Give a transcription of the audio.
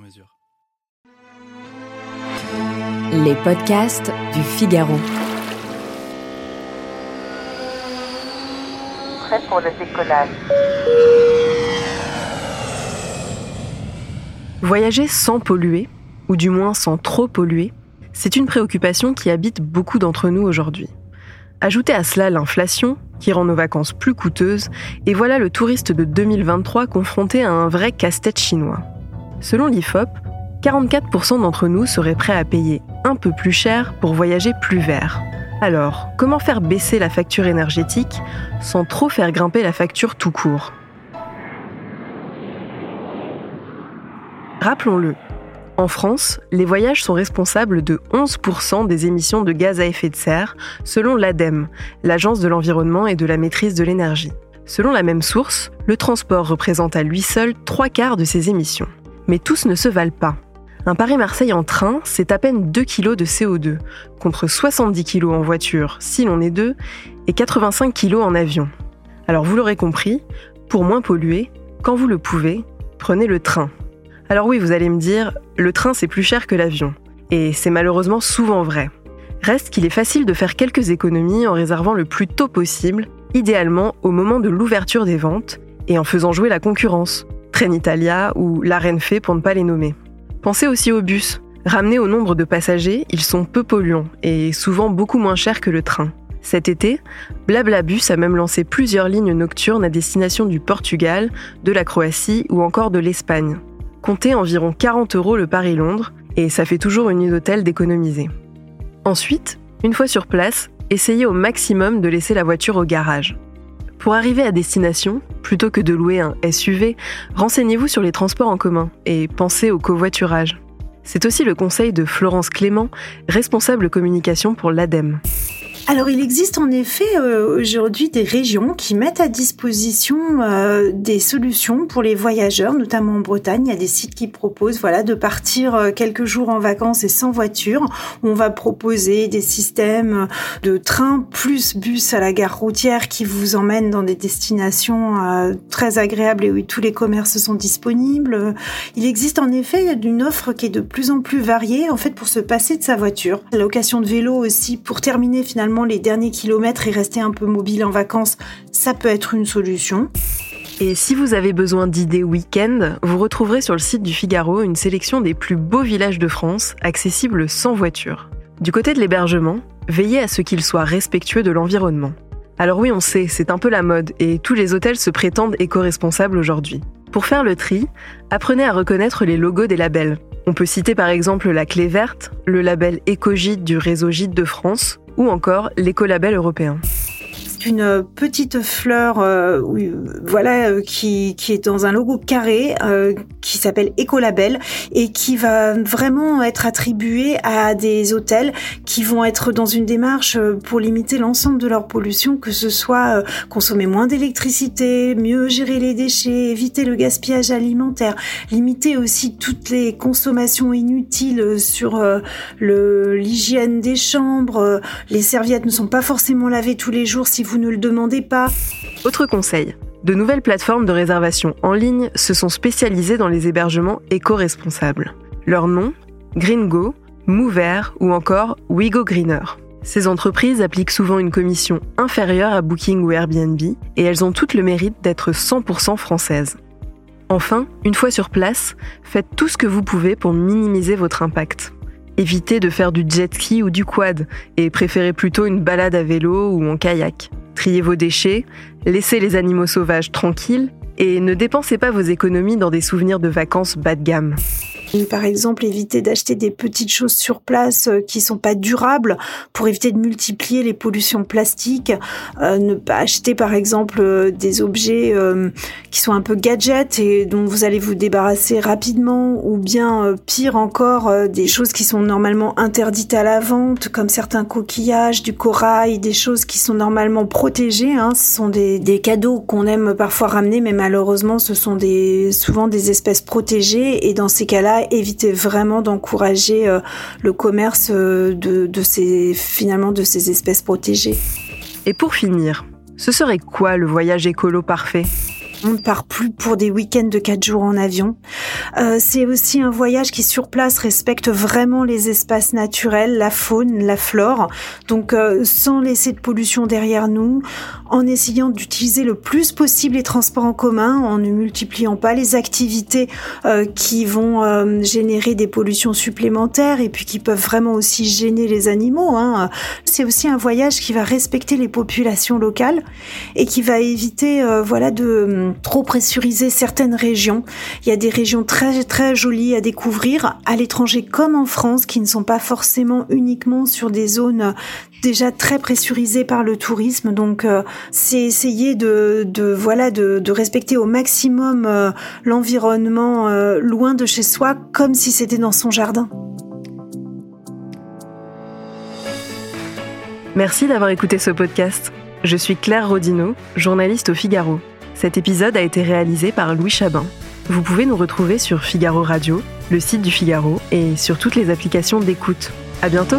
mesure. Les podcasts du Figaro. Prêt pour le décollage. Voyager sans polluer, ou du moins sans trop polluer, c'est une préoccupation qui habite beaucoup d'entre nous aujourd'hui. Ajoutez à cela l'inflation, qui rend nos vacances plus coûteuses, et voilà le touriste de 2023 confronté à un vrai casse-tête chinois. Selon l'IFOP, 44% d'entre nous seraient prêts à payer un peu plus cher pour voyager plus vert. Alors, comment faire baisser la facture énergétique sans trop faire grimper la facture tout court? Rappelons-le, en France, les voyages sont responsables de 11% des émissions de gaz à effet de serre, selon l'ADEME, l'Agence de l'environnement et de la maîtrise de l'énergie. Selon la même source, le transport représente à lui seul trois quarts de ces émissions. Mais tous ne se valent pas. Un Paris-Marseille en train, c'est à peine 2 kg de CO2, contre 70 kg en voiture si l'on est deux, et 85 kg en avion. Alors vous l'aurez compris, pour moins polluer, quand vous le pouvez, prenez le train. Alors oui, vous allez me dire, le train c'est plus cher que l'avion. Et c'est malheureusement souvent vrai. Reste qu'il est facile de faire quelques économies en réservant le plus tôt possible, idéalement au moment de l'ouverture des ventes, et en faisant jouer la concurrence, Trenitalia ou La Renfe pour ne pas les nommer. Pensez aussi aux bus. Ramenés au nombre de passagers, ils sont peu polluants et souvent beaucoup moins chers que le train. Cet été, Blablabus a même lancé plusieurs lignes nocturnes à destination du Portugal, de la Croatie ou encore de l'Espagne. Comptez environ 40 euros le Paris-Londres et ça fait toujours une nuit d'hôtel d'économiser. Ensuite, une fois sur place, essayez au maximum de laisser la voiture au garage. Pour arriver à destination, plutôt que de louer un SUV, renseignez-vous sur les transports en commun et pensez au covoiturage. C'est aussi le conseil de Florence Clément, responsable communication pour l'ADEME. Alors, il existe en effet euh, aujourd'hui des régions qui mettent à disposition euh, des solutions pour les voyageurs, notamment en Bretagne. Il y a des sites qui proposent, voilà, de partir euh, quelques jours en vacances et sans voiture. On va proposer des systèmes de train plus bus à la gare routière qui vous emmènent dans des destinations très agréables et où tous les commerces sont disponibles. Il existe en effet une offre qui est de plus en plus variée, en fait, pour se passer de sa voiture. La location de vélo aussi pour terminer finalement les derniers kilomètres et rester un peu mobile en vacances, ça peut être une solution. Et si vous avez besoin d'idées week-end, vous retrouverez sur le site du Figaro une sélection des plus beaux villages de France, accessibles sans voiture. Du côté de l'hébergement, veillez à ce qu'il soit respectueux de l'environnement. Alors oui, on sait, c'est un peu la mode et tous les hôtels se prétendent éco-responsables aujourd'hui. Pour faire le tri, apprenez à reconnaître les logos des labels. On peut citer par exemple la clé verte, le label Écogide du réseau Gide de France ou encore l'écolabel européen une petite fleur, euh, voilà, euh, qui, qui est dans un logo carré, euh, qui s'appelle Ecolabel et qui va vraiment être attribué à des hôtels qui vont être dans une démarche pour limiter l'ensemble de leur pollution, que ce soit consommer moins d'électricité, mieux gérer les déchets, éviter le gaspillage alimentaire, limiter aussi toutes les consommations inutiles sur le l'hygiène des chambres. Les serviettes ne sont pas forcément lavées tous les jours si vous ne le demandez pas. Autre conseil, de nouvelles plateformes de réservation en ligne se sont spécialisées dans les hébergements éco-responsables. Leur nom Gringo, Mover ou encore WeGo Greener. Ces entreprises appliquent souvent une commission inférieure à Booking ou Airbnb et elles ont toutes le mérite d'être 100% françaises. Enfin, une fois sur place, faites tout ce que vous pouvez pour minimiser votre impact. Évitez de faire du jet ski ou du quad et préférez plutôt une balade à vélo ou en kayak. Triez vos déchets, laissez les animaux sauvages tranquilles Et ne dépensez pas vos économies dans des souvenirs de vacances bas de gamme. Par exemple, éviter d'acheter des petites choses sur place euh, qui sont pas durables pour éviter de multiplier les pollutions plastiques. Euh, ne pas acheter, par exemple, euh, des objets qui sont un peu gadgets et dont vous allez vous débarrasser rapidement, ou bien pire encore, des choses qui sont normalement interdites à la vente, comme certains coquillages, du corail, des choses qui sont normalement protégées. Hein. Ce sont des, cadeaux qu'on aime parfois ramener, mais malheureusement, ce sont souvent des espèces protégées. Et dans ces cas-là, éviter vraiment d'encourager euh, le commerce euh, de, de ces finalement de ces espèces protégées. Et pour finir, ce serait quoi le voyage écolo parfait? On ne part plus pour des week-ends de 4 jours en avion. Euh, c'est aussi un voyage qui sur place respecte vraiment les espaces naturels, la faune, la flore. Donc euh, sans laisser de pollution derrière nous, en essayant d'utiliser le plus possible les transports en commun, en ne multipliant pas les activités euh, qui vont générer des pollutions supplémentaires et puis qui peuvent vraiment aussi gêner les animaux. Hein. C'est aussi un voyage qui va respecter les populations locales et qui va éviter voilà de euh, trop pressuriser certaines régions. Il y a des régions très très jolies à découvrir à l'étranger comme en France qui ne sont pas forcément uniquement sur des zones déjà très pressurisées par le tourisme. Donc euh, c'est essayer de, voilà de, respecter au maximum euh, l'environnement euh, loin de chez soi comme si c'était dans son jardin. Merci d'avoir écouté ce podcast. Je suis Claire Rodino, journaliste au Figaro. Cet épisode a été réalisé par Louis Chabin. Vous pouvez nous retrouver sur Figaro Radio, le site du Figaro et sur toutes les applications d'écoute. À bientôt!